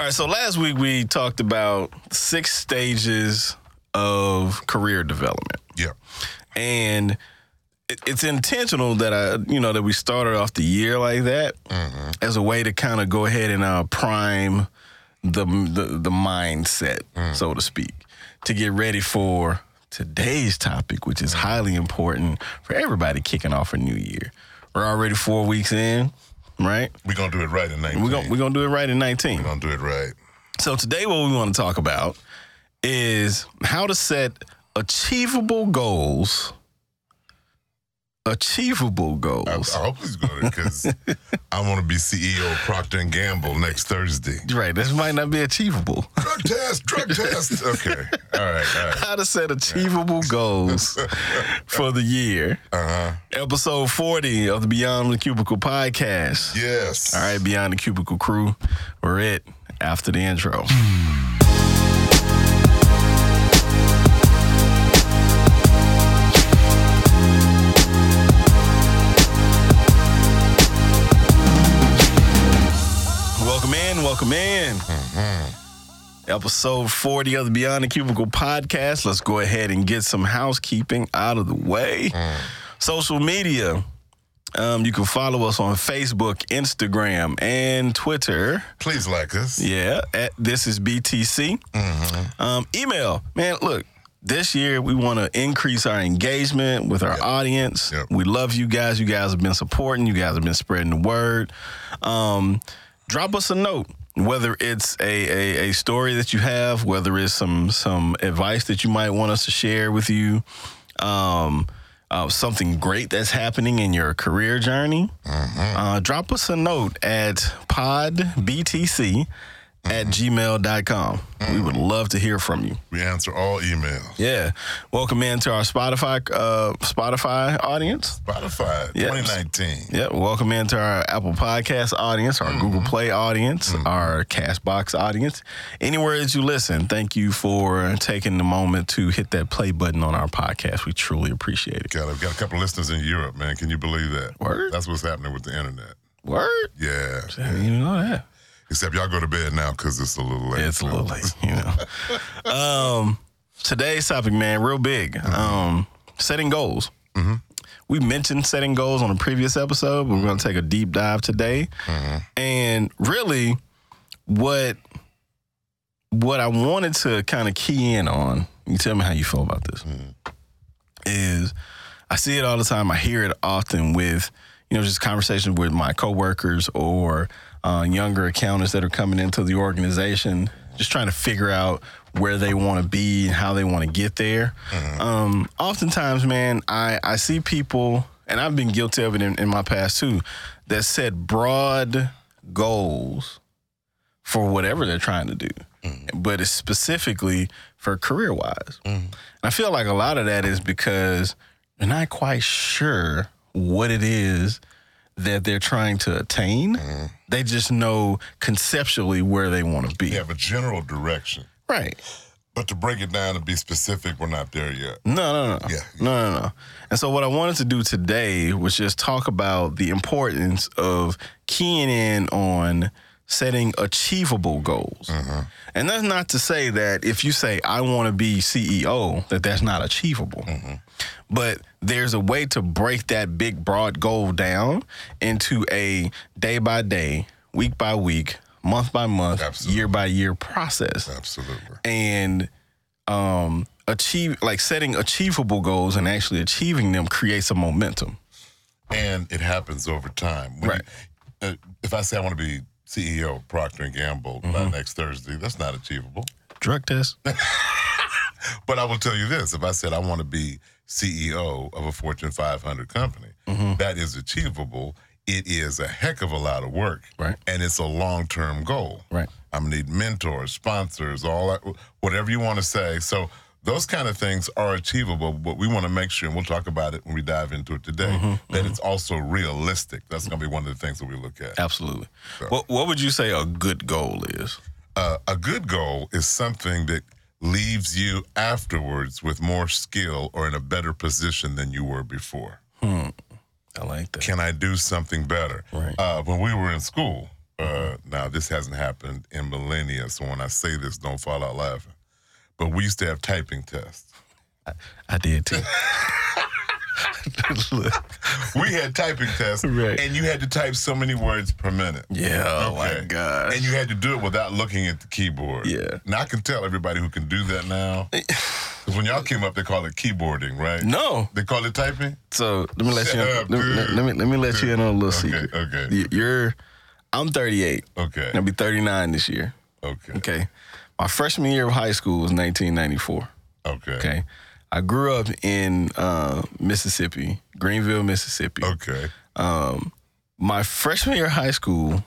All right, so last week we talked about six stages of career development. Yeah. And it- it's intentional that I, you know, that we started off the year like that mm-hmm. as a way to kind of go ahead and uh, prime the, the the mindset, mm. so to speak, to get ready for today's topic, which is mm. highly important for everybody kicking off a new year. We're already four weeks in, right? We're gonna do it right in 19. We're gonna we're gonna do it right in nineteen. We're gonna do it right. So today, what we want to talk about is how to set achievable goals. Achievable I, goals. I hope he's good because I want to be CEO of Procter and Gamble next Thursday. Right. This might not be achievable. Drug test, drug test. Okay. All right. All right. How to set achievable goals for the year. Uh huh. Episode 40 of the Beyond the Cubicle podcast. Yes. All right, Beyond the Cubicle crew. We're it after the intro. In. Episode 40 of the Beyond the Cubicle podcast. Let's go ahead and get some housekeeping out of the way. Social media. Um, you can follow us on Facebook, Instagram, and Twitter. Please like us. Yeah, at this is BTC. Um, email, man. Look, this year we want to increase our engagement with our audience. Yep. We love you guys. You guys have been supporting. You guys have been spreading the word. Um, drop us a note. Whether it's a, a, a story that you have, whether it's some some advice that you might want us to share with you, um, uh, something great that's happening in your career journey, uh, drop us a note at podbtc at gmail.com. We would love to hear from you. We answer all emails. Yeah. Welcome in to our Spotify uh, Spotify audience. Spotify Yes. 2019. Yeah, welcome into our Apple Podcast audience, our Google Play audience, our Castbox audience. Anywhere that you listen, thank you for taking the moment to hit that play button on our podcast. We truly appreciate it. Got a, got a couple listeners in Europe, man. Can you believe that? Word? That's what's happening with the internet. Word? Yeah. I didn't even know that. Except y'all go to bed now because it's a little late. It's a little late, you know. um, today's topic, man, real big. Um, setting goals. We mentioned setting goals on a previous episode, but we're going to take a deep dive today. And really, what what I wanted to kind of key in on, you tell me how you feel about this, is I see it all the time. I hear it often with, you know, just conversations with my coworkers or uh, younger accountants that are coming into the organization, just trying to figure out where they want to be and how they want to get there. Um, oftentimes, man, I, I see people, and I've been guilty of it in, in my past too, that set broad goals for whatever they're trying to do, but it's specifically for career wise. And I feel like a lot of that is because they're not quite sure what it is that they're trying to attain. Mm-hmm. They just know conceptually where they want to be. They have a general direction. Right. But to break it down and be specific, we're not there yet. No, no, no. Yeah. No, no, no. And so what I wanted to do today was just talk about the importance of keying in on setting achievable goals. Mm-hmm. And that's not to say that if you say I want to be CEO that that's not achievable. Mm-hmm. But there's a way to break that big broad goal down into a day by day, week by week, month by month, Absolutely. year by year process Absolutely. and um achieve like setting achievable goals and actually achieving them creates a momentum And it happens over time. When Right. you- uh, if I say I want to be CEO of Procter and Gamble by next Thursday, that's not achievable. drug test But I will tell you this: if I said I want to be CEO of a Fortune 500 company, mm-hmm. that is achievable. It is a heck of a lot of work, Right. And it's a long-term goal, Right. I'm gonna need mentors, sponsors, all that, whatever you want to say. So those kind of things are achievable, but we want to make sure, and we'll talk about it when we dive into it today, mm-hmm. that mm-hmm. it's also realistic. That's going to be one of the things that we look at. absolutely what, what would you say a good goal is Uh, a good goal is something that leaves you afterwards with more skill or in a better position than you were before. i like that Can I do something better? Right. Uh, when we were in school, Uh, now, this hasn't happened in millennia, so when I say this, don't fall out laughing. But we used to have typing tests. I did too. We had typing tests, Right. and you had to type so many words per minute. Yeah. Oh my god. And you had to do it without looking at the keyboard. Yeah. Now I can tell everybody who can do that now. Because when y'all came up, they call it keyboarding, right? no. They call it typing? So let me let Shut you. up, let, let me let me let you in on a little Okay, secret. okay. You're. I'm 38. Okay. I'll be 39 this year. Okay. Okay. My freshman year of high school was 1994. Okay. Okay. I grew up in uh, Mississippi, Greenville, Mississippi. Okay. Um, my freshman year of high school,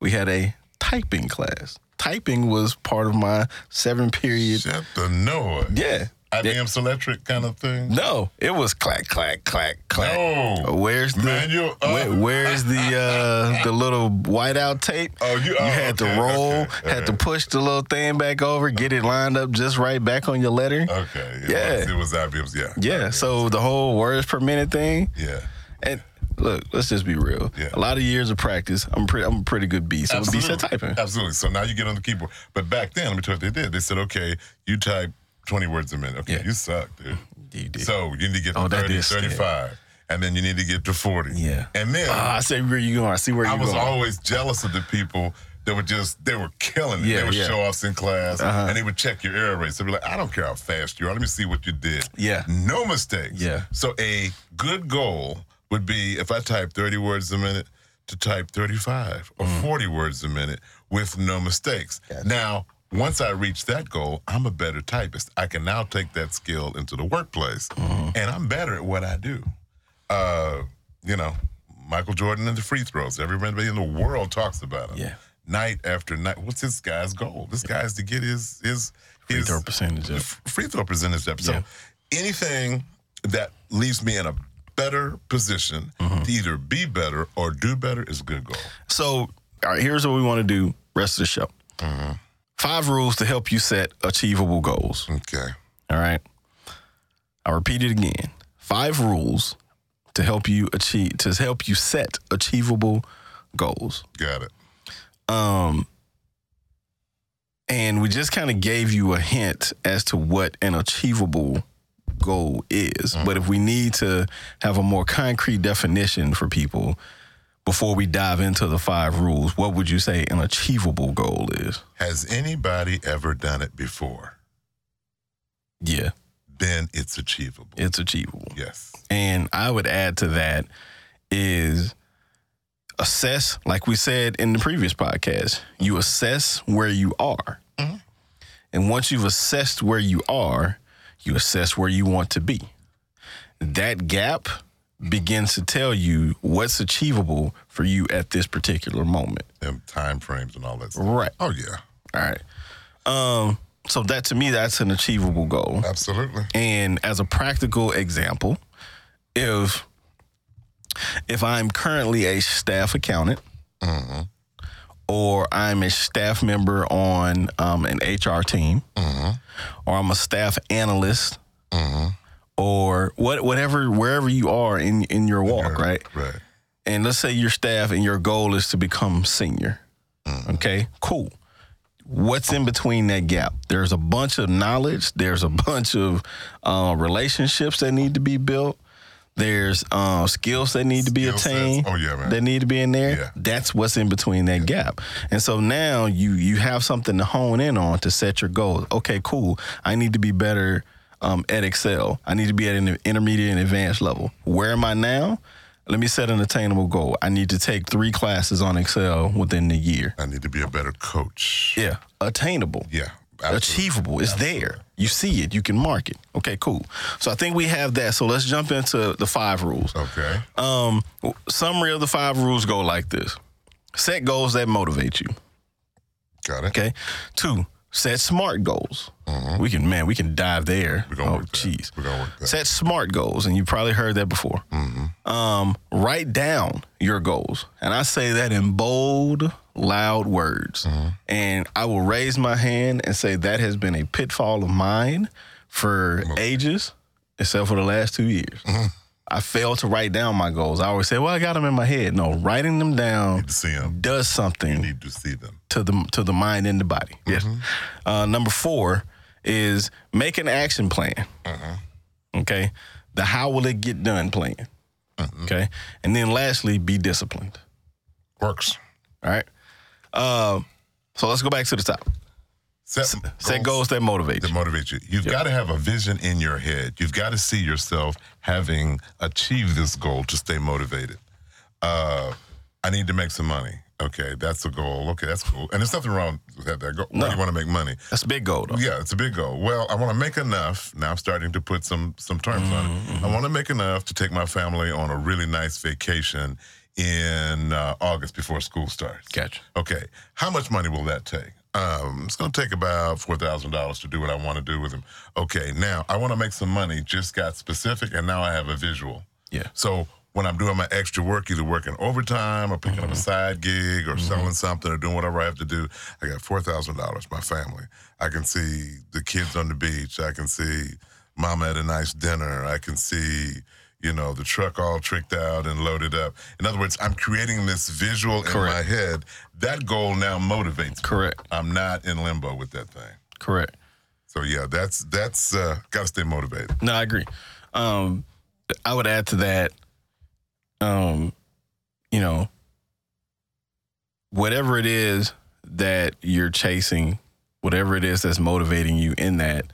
we had a typing class. Typing was part of my seven period. Shut the noise. Yeah. IBM Selectric kind of thing? No, it was clack, clack, clack, clack. No. Where's the Manual. uh, where, where's the uh, the little whiteout tape? Oh, you- oh, had okay, to roll, okay, had to push the little thing back over, get it lined up just right back on your letter. Okay. It Yeah. Was, it was IBM's, yeah. Yeah, so the whole words per minute thing, Yeah. and look, let's just be real. Yeah. A lot of years of practice, I'm pretty, I'm a pretty good beast. I'm a beast at typing. Absolutely. So now you get on the keyboard. But back then, let me tell you what they did. They said, okay, you type 20 words a minute. Okay, Yeah. you suck, dude. You did. So you need to get to Oh, 30, did scare. 35. And then you need to get to 40. Yeah. And then Ah, I see where you going. I see where I you was going. always jealous of the people that were just, they were killing it. Yeah, they were yeah. show offs in class Uh-huh. and they would check your error rates. They'd be like, I don't care how fast you are. Let me see what you did. Yeah. No mistakes. Yeah. So a good goal would be if I type 30 words a minute to type 35 or 40 words a minute with no mistakes. Mm. Gotcha. Now, once I reach that goal, I'm a better typist. I can now take that skill into the workplace Mm-hmm. and I'm better at what I do. Uh, you know, Michael Jordan and the free throws. Everybody in the world talks about him. Yeah. Night after night. What's this guy's goal? This guy's to get his his Free his throw percentage up. free throw percentage up. So Yeah. anything that leaves me in a better position Mm-hmm. to either be better or do better is a good goal. So, all right, here's what we want to do rest of the show. Mm-hmm. Five rules to help you set achievable goals. Okay. All right. I'll repeat it again. Five rules to help you achieve to help you set achievable goals. Got it. Um and we just kind of gave you a hint as to what an achievable goal is. But if we need to have a more concrete definition for people before we dive into the five rules, what would you say an achievable goal is? Has anybody ever done it before? Yeah, Then it's achievable. it's achievable. yes. And I would add to that is assess, like we said in the previous podcast, you assess where you are. Mm-hmm. And once you've assessed where you are, you assess where you want to be. That gap begins to tell you what's achievable for you at this particular moment. And time frames and all that stuff. Right. Oh yeah. All right. Um, so that to me, that's an achievable goal. Absolutely. And as a practical example, if if I'm currently a staff accountant or I'm a staff member on um, an HR team or I'm a staff analyst or what whatever wherever you are in in your walk, right? Right. and let's say your staff and your goal is to become senior. Okay, cool. What's in between that gap? There's a bunch of knowledge. There's a bunch of uh, relationships that need to be built. There's uh, skills that need to be Skill sets. attained. Oh, yeah, man. That need to be in there. Yeah. That's what's in between that gap. And so now you you have something to hone in on to set your goals. Okay, cool. I need to be better um, at Excel. I need to be at an intermediate and advanced level. Where am I now? Let me set an attainable goal. I need to take three classes on Excel within the year. I need to be a better coach. Yeah, attainable, Yeah. absolutely. achievable. It's there. You see it. You can mark it. Okay, cool. So I think we have that. So let's jump into the five rules. Okay. Um, summary of the five rules go like this: set goals that motivate you. Got it. Okay. Two, set smart goals. Mm-hmm. We can, man, we can dive there. We're gonna oh, jeez. We're gonna work that. Set smart goals, and you probably heard that before. Mm-hmm. Um, write down your goals, and I say that in bold, loud words. Mm-hmm. And I will raise my hand and say that has been a pitfall of mine for ages, except for the last two years. I fail to write down my goals. I always say, "Well, I got them in my head." No, writing them down them, does something You need to see them. to the to the mind and the body. Yes. Uh, number four is make an action plan. Okay. The how will it get done plan. Okay. And then lastly, be disciplined. Works. All right. Um, so let's go back to the top. Set, Set goals that motivate that you. motivate you. You've got to have a vision in your head. You've got to see yourself having achieved this goal to stay motivated. Uh, I need to make some money. Okay, that's a goal. Okay, that's cool. And there's nothing wrong with that. that goal. Why do you want to make money? That's a big goal though. Yeah, it's a big goal. Well, I want to make enough. Now I'm starting to put some some terms on Mm-hmm, it. I want to make enough to take my family on a really nice vacation in uh, August before school starts. Gotcha. Okay, how much money will that take? Um, it's going to take about four thousand dollars to do what I want to do with him. Okay, now I want to make some money. Just got specific, and now I have a visual. Yeah. So when I'm doing my extra work, either working overtime or picking up a side gig or selling something or doing whatever I have to do, I got four thousand dollars. My family. I can see the kids on the beach. I can see mama at a nice dinner. I can see. You know, the truck all tricked out and loaded up. In other words, I'm creating this visual in my Correct. head. That goal now motivates me. Correct. I'm not in limbo with that thing. Correct. So yeah, that's that's uh, got to stay motivated. No, I agree. Um, I would add to that, um, you know, whatever it is that you're chasing, whatever it is that's motivating you in that,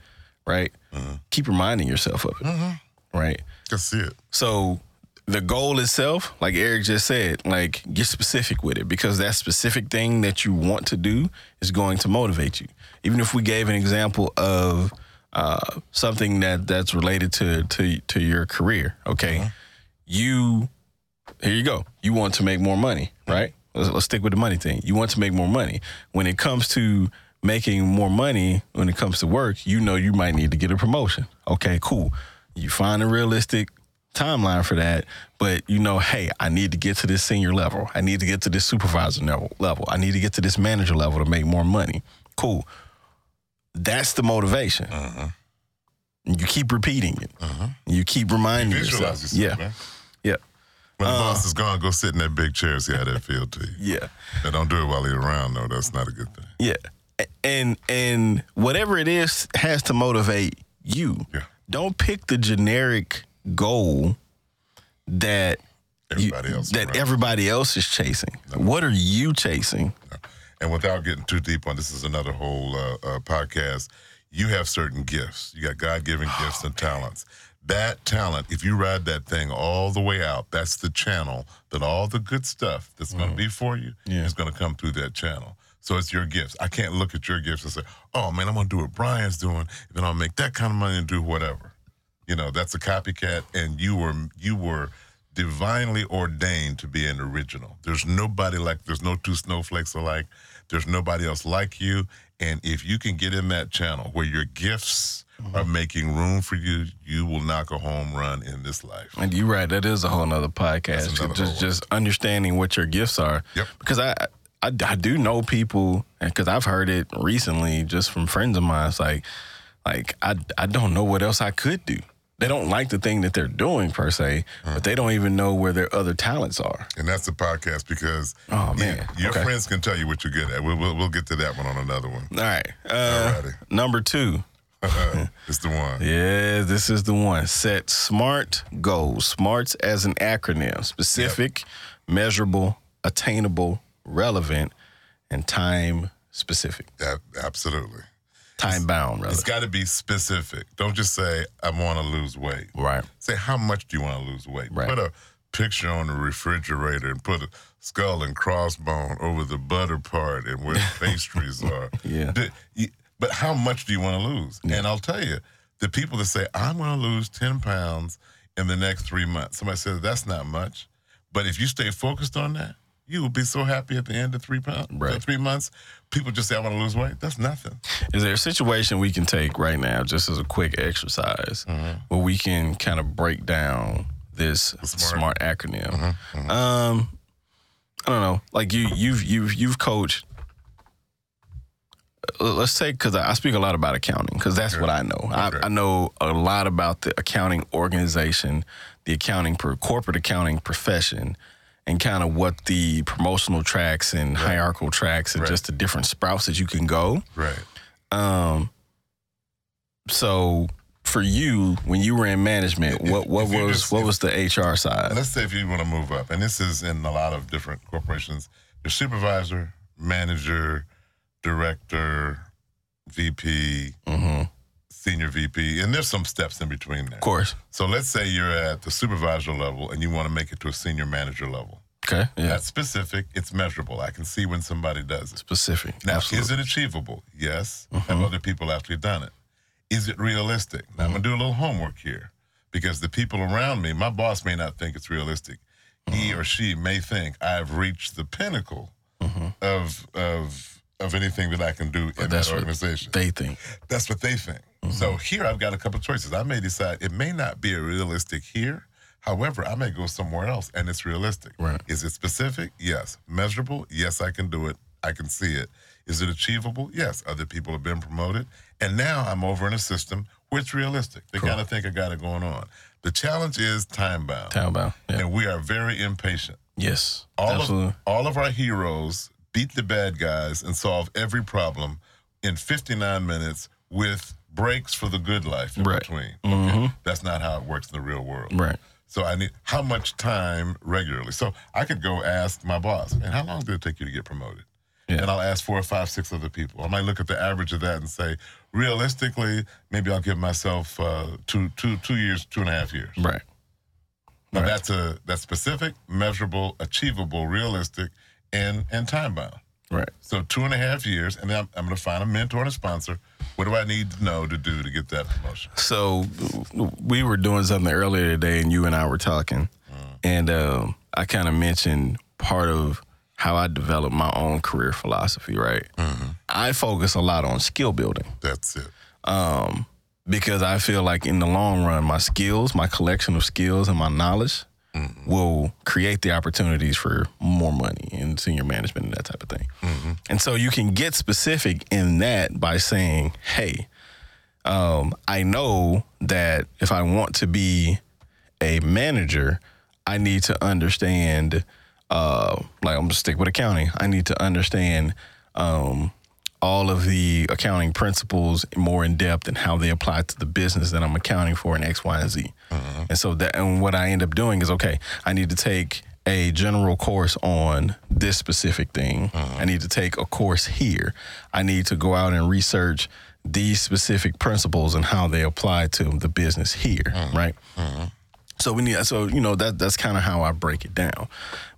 right? Mhm. Keep reminding yourself of it, Mm-hmm. right? See it. So the goal itself, like Eric just said, like get specific with it because that specific thing that you want to do is going to motivate you. Even if we gave an example of uh, something that that's related to to to your career, okay, you here you go. You want to make more money, right? Let's, let's stick with the money thing. You want to make more money. When it comes to making more money, when it comes to work, you know you might need to get a promotion. Okay, cool. You find a realistic timeline for that, but you know, hey, I need to get to this senior level. I need to get to this supervisor level. Level. I need to get to this manager level to make more money. Cool. That's the motivation. Mm-hmm. You keep repeating it. Mm-hmm. You keep reminding Visualize yourself. yourself, yeah. man. Yeah. When the uh, boss is gone, go sit in that big chair. See how that feel to you. Yeah. And don't do it while he's around, though. That's not a good thing. Yeah. And and whatever it is has to motivate you. Yeah. Don't pick the generic goal that you- Everybody else that around. everybody else is chasing. What are you chasing? And without getting too deep on this, is another whole uh, uh, podcast. You have certain gifts. You got God given Oh, gifts and talents. That talent, if you ride that thing all the way out, that's the channel that all the good stuff that's going to be for you Mm. Yeah. is going to come through that channel. So it's your gifts. I can't look at your gifts and say, "Oh man, I'm going to do what Brian's doing, and then I'll make that kind of money and do whatever." You know, that's a copycat, and you were you were divinely ordained to be an original. There's nobody like. There's no two snowflakes alike. There's nobody else like you. And if you can get in that channel where your gifts mm-hmm. are making room for you, you will knock a home run in this life. And you're right, that is a whole nother podcast. Another just whole just understanding what your gifts are. Yep. Because I, I I do know people because I've heard it recently just from friends of mine. It's like like I I don't know what else I could do. They don't like the thing that they're doing per se, but they don't even know where their other talents are. And that's the podcast because Oh, you- man. your Okay. friends can tell you what you're good at. We'll, we'll, we'll get to that one on another one. All right. Uh, Alrighty. number two. it's the one. Yeah, this is the one. Set SMART goals. SMART's as an acronym specific, measurable, attainable, relevant, and time specific. That, absolutely. Time bound, It's got to be specific. Don't just say, I want to lose weight. Right. Say, how much do you want to lose weight? Right. Put a picture on the refrigerator and put a skull and crossbone over the butter part and where the pastries are. Yeah. But how much do you want to lose? And I'll tell you, the people that say, I'm going to lose 10 pounds in the next three months, somebody says, that's not much. But if you stay focused on that, you will be so happy at the end of three pounds, Right. three months. People just say, I want to lose weight. That's nothing. Is there a situation we can take right now, just as a quick exercise, mm-hmm. where we can kind of break down this SMART. SMART, acronym? Mm-hmm, mm-hmm. Um, I don't know. Like you, you've you've you've coached uh, let's say because I speak a lot about accounting because that's what I know. I, I, know a lot about the accounting organization, the accounting per corporate accounting profession, and kind of what the promotional tracks and right. hierarchical tracks and right. just the different sprouts that you can go. Right. Um. So for you, when you were in management, if, what what was just, what was the HR side? Let's say if you want to move up, and this is in a lot of different corporations, your supervisor, manager, director, VP, mm-hmm. Senior VP, and there's some steps in between there. Of course. So let's say you're at the supervisor level and you want to make it to a senior manager level. Okay. Yeah. That's specific. It's measurable. I can see when somebody does it. Specific. Now, Absolutely. is it achievable? Yes. Mm-hmm. Have other people actually done it? Is it realistic? Now, mm-hmm. I'm going to do a little homework here because the people around me, my boss may not think it's realistic. He mm-hmm. or she may think I've reached the pinnacle mm-hmm. of of of anything that I can do but in that organization. they think. That's what they think. Mm-hmm. So here I've got a couple choices. I may decide it may not be realistic here. However, I may go somewhere else and it's realistic. Right. Is it specific? Yes. Measurable? Yes, I can do it. I can see it. Is it achievable? Yes. Other people have been promoted. And now I'm over in a system where it's realistic. They kind of think I got it going on. The challenge is time bound. Time bound. Yeah. And we are very impatient. Yes. All absolutely. of all of our heroes beat the bad guys and solve every problem in 59 minutes with breaks for the good life in right. between. Okay. Mm-hmm. That's not how it works in the real world. Right. So I need how much time regularly. So I could go ask my boss, and how long did it take you to get promoted? Yeah. And I'll ask four or five, six other people. I might look at the average of that and say, realistically, maybe I'll give myself uh, two, two, two years, two and a half years. Right. Now right. that's a that's specific, measurable, achievable, realistic, and and time bound. Right. So two and a half years, and then I'm, I'm going to find a mentor and a sponsor. What do I need to know to do to get that promotion? So we were doing something earlier today, and you and I were talking, mm. and um, I kind of mentioned part of how I developed my own career philosophy. Right. Mm-hmm. I focus a lot on skill building. That's it. Um, because I feel like in the long run, my skills, my collection of skills, and my knowledge mm-hmm. will create the opportunities for more money and senior management and that type of thing. Mm-hmm. And so you can get specific in that by saying, hey, um, I know that if I want to be a manager, I need to understand, uh, like I'm gonna stick with accounting. I need to understand um, all of the accounting principles more in depth and how they apply to the business that I'm accounting for in X, Y, and Z. Mm-hmm. And so that and what I end up doing is okay, I need to take a general course on this specific thing. Mm-hmm. I need to take a course here. I need to go out and research these specific principles and how they apply to the business here, mm-hmm. right? Mm-hmm. So we need so you know that that's kind of how I break it down.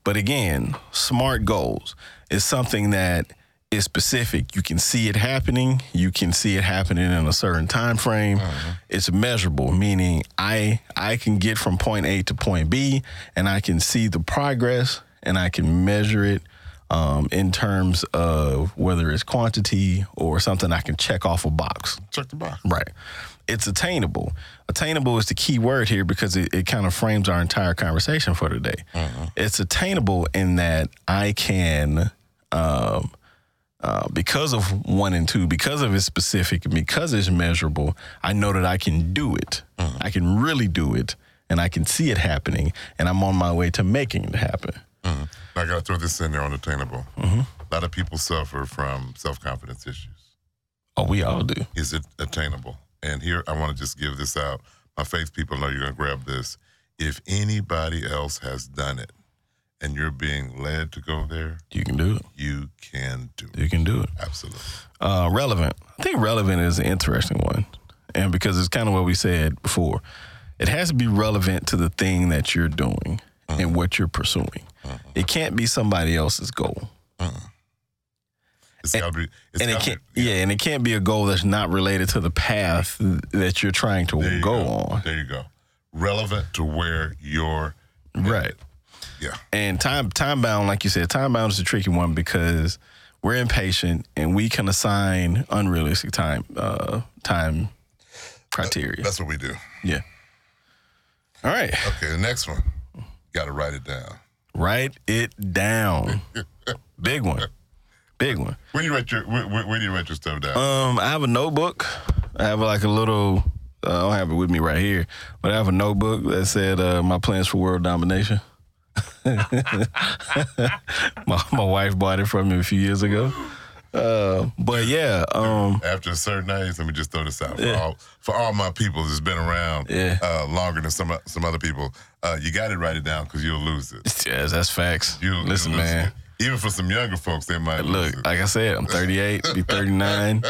But again, SMART goals is something that is specific. You can see it happening. You can see it happening in a certain time frame. Mm-hmm. It's measurable, meaning I I can get from point A to point B, and I can see the progress, and I can measure it um, in terms of whether it's quantity or something I can check off a box. Check the box. Right. It's attainable. Attainable is the key word here because it, it kind of frames our entire conversation for today. Mm-hmm. It's attainable in that I can. Um, uh, because of one and two, because of it's specific, because it's measurable, I know that I can do it. Mm-hmm. I can really do it, and I can see it happening, and I'm on my way to making it happen. Mm-hmm. I got to throw this in there on attainable. Mm-hmm. A lot of people suffer from self confidence issues. Oh, we all do. Is it attainable? And here, I want to just give this out. My faith people know you're going to grab this. If anybody else has done it, and you're being led to go there, you can do it. You can do it. You can do it. Absolutely. Uh, relevant. I think relevant is an interesting one. And because it's kind of what we said before, it has to be relevant to the thing that you're doing and what you're pursuing. Mm-hmm. It can't be somebody else's goal. Mm-hmm. It's and, be, it's and it can't, be, yeah. yeah. and it can't be a goal that's not related to the path that you're trying to go, go, on. There you go. Relevant to where you're right. Yeah. And time time bound, like you said, time bound is a tricky one because we're impatient and we can assign unrealistic time uh, time criteria. That's what we do. Yeah. All right. Okay, the next one. Got to write it down. Write it down. Big one. big one. Where do you write your where, where, where do you write your stuff down? Um, I have a notebook. I have like a little. Uh, I don't have it with me right here, but I have a notebook that said uh, my plans for world domination. my my wife bought it from me a few years ago. Uh, but yeah, um, After a certain age, let me just throw this out for Yeah. all for all my people that's been around Yeah. uh, longer than some some other people. Uh, you got to write it down because you'll lose it. yes, that's facts. You Listen, man. it. Even for some younger folks, they might Look, like I said, I'm 38, be 39.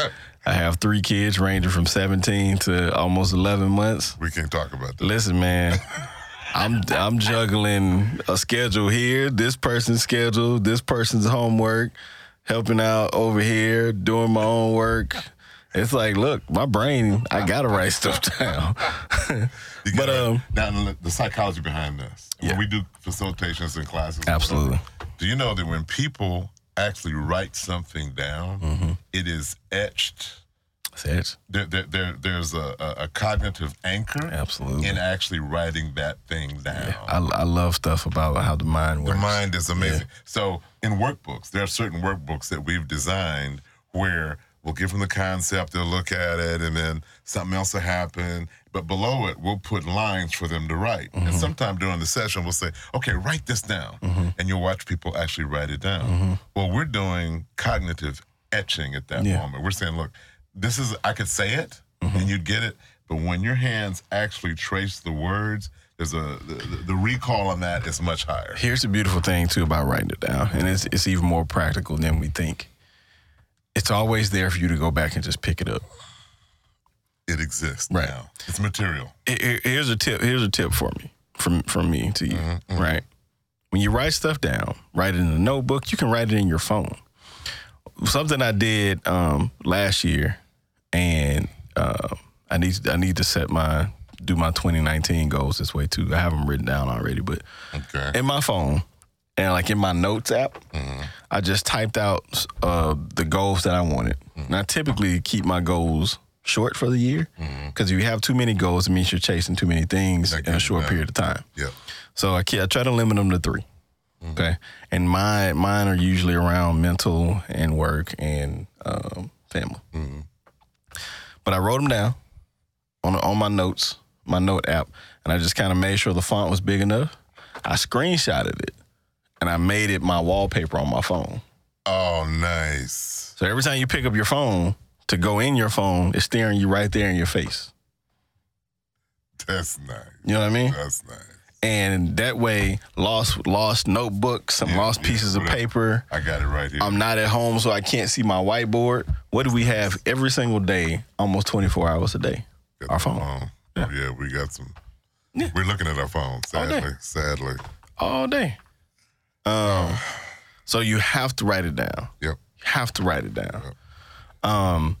I have three kids ranging from 17 to almost 11 months. we can't talk about that. Listen, man, I'm I'm juggling a schedule here, this person's schedule, this person's homework, helping out over here, doing my own work. It's like, look, my brain, I gotta write stuff down. But um, now the- psychology behind this. Yeah. When we do facilitations and classes, absolutely, Do you know that when people actually write something down, Mm-hmm. it is etched? That's it. There, there, there, there's a, a, cognitive anchor Absolutely. in actually writing that thing down. I, I love stuff about how the mind works. The mind is amazing. So in workbooks, there are certain workbooks that we've designed where we'll give them the concept, they'll look at it, and then something else will happen. But below it, we'll put lines for them to write. Mm-hmm. And sometime during the session, we'll say, okay, write this down. And you'll watch people actually write it down. Well, we're doing cognitive etching at that Mm-hmm. Yeah. moment. We're saying, look, this is, I could say it Mm-hmm. and you'd get it. But when your hands actually trace the words, there's a the, the- recall on that is much higher. Here's the beautiful thing too about writing it down, and it's it's even more practical than we think. It's always there for you to go back and just pick it up. it exists Right. now. It's material. Here- here- Here's a tip. Here's a tip for me, from from me to you. Right. When you write stuff down, write it in a notebook. You can write it in your phone. Something I did um, last year, and uh, I need I need to set my do my 2019 goals this way too. I have them written down already, but Okay. in my phone and like in my notes app, I just typed out uh, the goals that I wanted. And I typically keep my goals short for the year because if you have too many goals, it means you're chasing too many things in a short yeah. period of time. Yep. So I, I try to limit them to 3 Okay, and my mine are usually around mental and work and um, family. But I wrote them down on on my notes, my note app, and I just kind of made sure the font was big enough. I screenshotted it, and I made it my wallpaper on my phone. Oh, nice. So every time you pick up your phone to go in your phone, it's staring you right there in your face. That's nice. You know what I mean? That's nice. And that way, lost lost notebooks, some Yeah, lost yeah, pieces of paper. I got it right here. I'm not at home, so I can't see my whiteboard. What do we have every single day, almost 24 hours a day? Got Our the phone. Oh, yeah, we got some. Yeah. We're looking at our phones, All day. sadly. Sadly. All day. Um, so you have to write it down. Yep. You have to write it down. Yep. Um,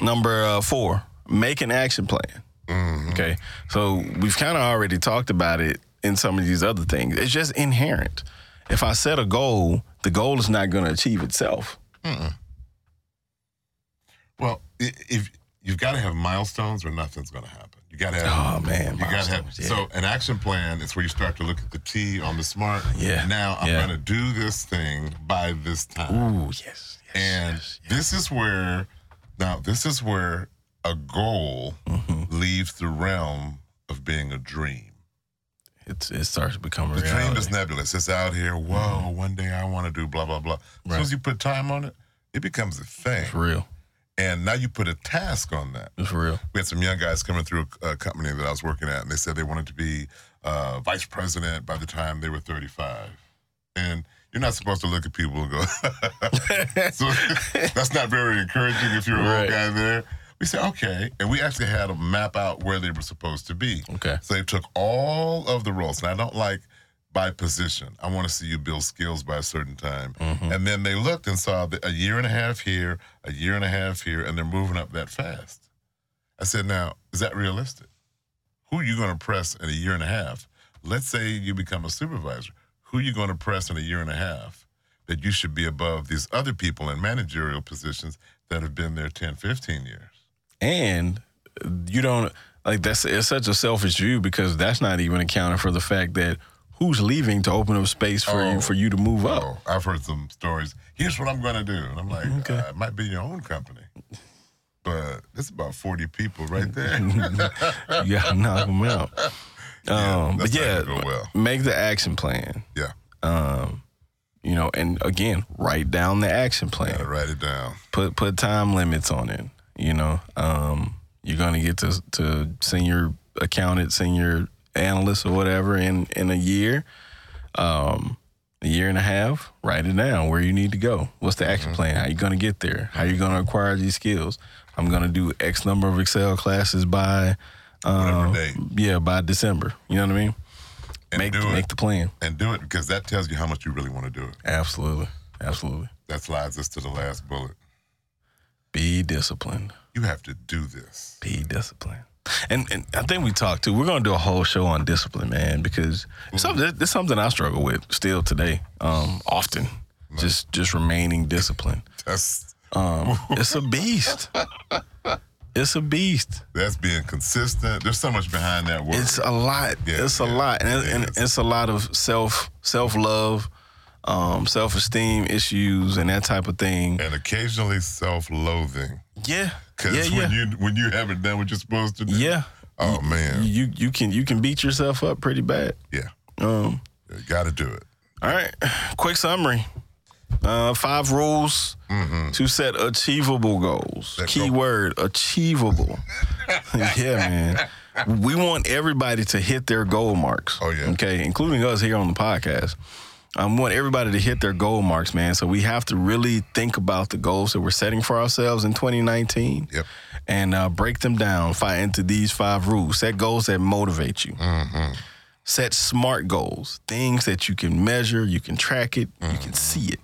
number uh, four, make an action plan. Okay. So we've kind of already talked about it in some of these other things. It's just inherent. If I set a goal, the goal is not going to achieve itself. Well, if you've got to have milestones or nothing's going to happen. You got to have. Oh, man, You got to have. yeah. So an action plan is where you start to look at the T on the smart. Yeah, Now I'm yeah. going to do this thing by this time. Ooh, yes. yes And yes, yes. this is where, now, this is where a goal Mm-hmm. leaves the realm of being a dream. It's, it starts to become a The reality. dream is nebulous. It's out here. Whoa, one day I want to do blah, blah, blah. As soon as you put time on it, it becomes a thing. It's real. And now you put a task on that. It's real. We had some young guys coming through a, a company that I was working at, and they said they wanted to be uh, vice president by the time they were 35. And you're not supposed to look at people and go, so that's not very encouraging if you're a Right. old guy there. We said, okay. And we actually had them map out where they were supposed to be. Okay. So they took all of the roles. And I don't like by position. I want to see you build skills by a certain time. Mm-hmm. And then they looked and saw that a year and a half here, a year and a half here, and they're moving up that fast. I said, now, is that realistic? Who are you going to press in a year and a half? Let's say you become a supervisor. Who are you going to press in a year and a half that you should be above these other people in managerial positions that have been there 10, 15 years? And you don't like that's it's such a selfish view because that's not even accounting for the fact that who's leaving to open up space for Oh. you for you to move up. Oh, I've heard some stories. Here's what I'm to do, and I'm like, Okay. uh, it might be your own company, but it's about 40 people right there. You gotta knock them out. Um, but yeah, well. make the action plan. yeah, Um, you know, and again, write down the action plan. write it down. put put time limits on it. You know, um, you're gonna get to to senior accountant, senior analyst, or whatever in in a year, um, a year and a half. Write it down where you need to go. What's the action plan? How you gonna get there? How you gonna acquire these skills? I'm gonna do X number of Excel classes by, Whatever um, yeah, by December. You know what I mean? And make do it. make the plan. And do it because that tells you how much you really want to do it. Absolutely, absolutely. That slides us to the last bullet. Be disciplined. You have to do this. be disciplined. And, and I think we talked too. We're gonna do a whole show on discipline, man, because it's something it's something I struggle with still today, um, often. Just just remaining disciplined. That's Um, it's a beast. It's a beast. that's being consistent. There's so much behind that word. It's a lot. Yeah, it's a lot, and, it, and it's a lot of self self love, um, self esteem issues, and that type of thing. and occasionally self-loathing Yeah, because yeah, when yeah, you when you haven't done what you're supposed to do. yeah. Oh man. You you can you can beat yourself up pretty bad. Yeah. Um, You got to do it. All right, quick summary. Uh, five rules to set achievable goals. That Key word achievable. yeah, man. We want everybody to hit their goal marks. Oh, yeah. Okay, including us here on the podcast. I want everybody to hit their goal marks, man. So we have to really think about the goals that we're setting for ourselves in 2019 Yep. and uh, break them down fi- into these five rules. Set goals that motivate you. Mm-hmm. Set smart goals, things that you can measure, you can track it, you can see it.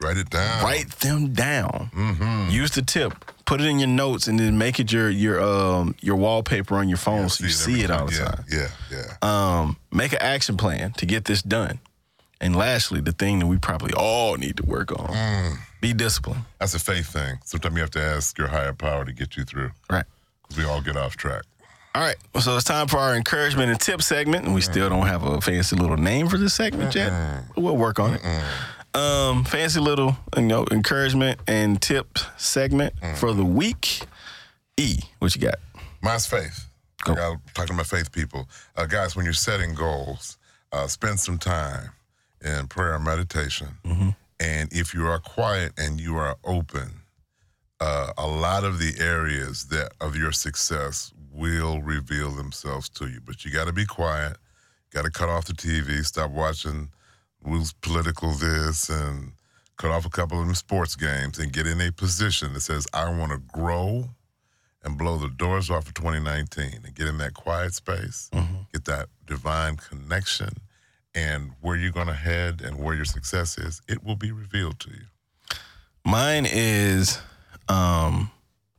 Write it down. Write them down. Mm-hmm. Use the tip. Put it in your notes, and then make it your your um your wallpaper on your phone so you see every it all the yeah, time. Yeah, yeah. Um, make an action plan to get this done. And lastly, the thing that we probably all need to work on: Mm. be disciplined. That's a faith thing. Sometimes you have to ask your higher power to get you through. Right. 'Cause we all get off track. All right, so it's time for our encouragement and tip segment, and we still don't have a fancy little name for this segment yet. But We'll work on it. Um, fancy little, you know, encouragement and tip segment for the week. E, what you got? Mine's faith. Go. Like I'm talking to my faith people. Uh, guys, when you're setting goals, uh, spend some time in prayer and meditation. And if you are quiet and you are open, uh, a lot of the areas that of your success will reveal themselves to you. But you got to be quiet. Got to cut off the TV. Stop watching who's political this and cut off a couple of them sports games and get in a position that says, I want to grow and blow the doors off of 2019 and get in that quiet space, get that divine connection, and where you're going to head and where your success is, it will be revealed to you. Mine is um,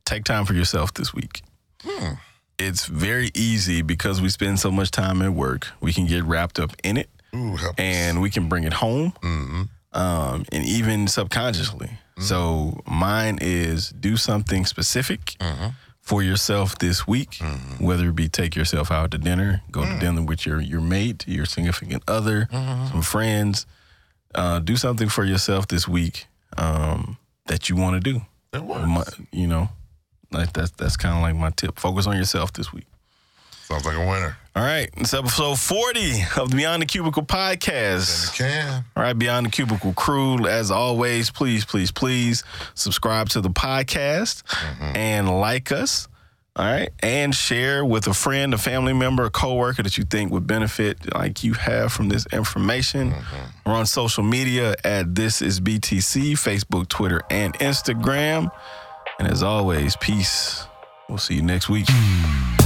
take time for yourself this week. Hmm. It's very easy because we spend so much time at work. We can get wrapped up in it, Ooh, help and we can bring it home. hmm um, and even subconsciously. So mine is do something specific for yourself this week, whether it be take yourself out to dinner, go to dinner with your your mate, your significant other, some friends. Uh, do something for yourself this week um, that you want to do. It works. My, you know, like that's that's kind of like my tip. Focus on yourself this week. Sounds like a winner. All right, it's episode forty of the Beyond the Cubicle podcast. And you can. All right, Beyond the Cubicle crew, as always, please, please, please subscribe to the podcast mm-hmm. and like us. All right, and share with a friend, a family member, a coworker that you think would benefit, like you have from this information. Mm-hmm. We're on social media at This Is BTC, Facebook, Twitter, and Instagram. And as always, peace. We'll see you next week. Hmm.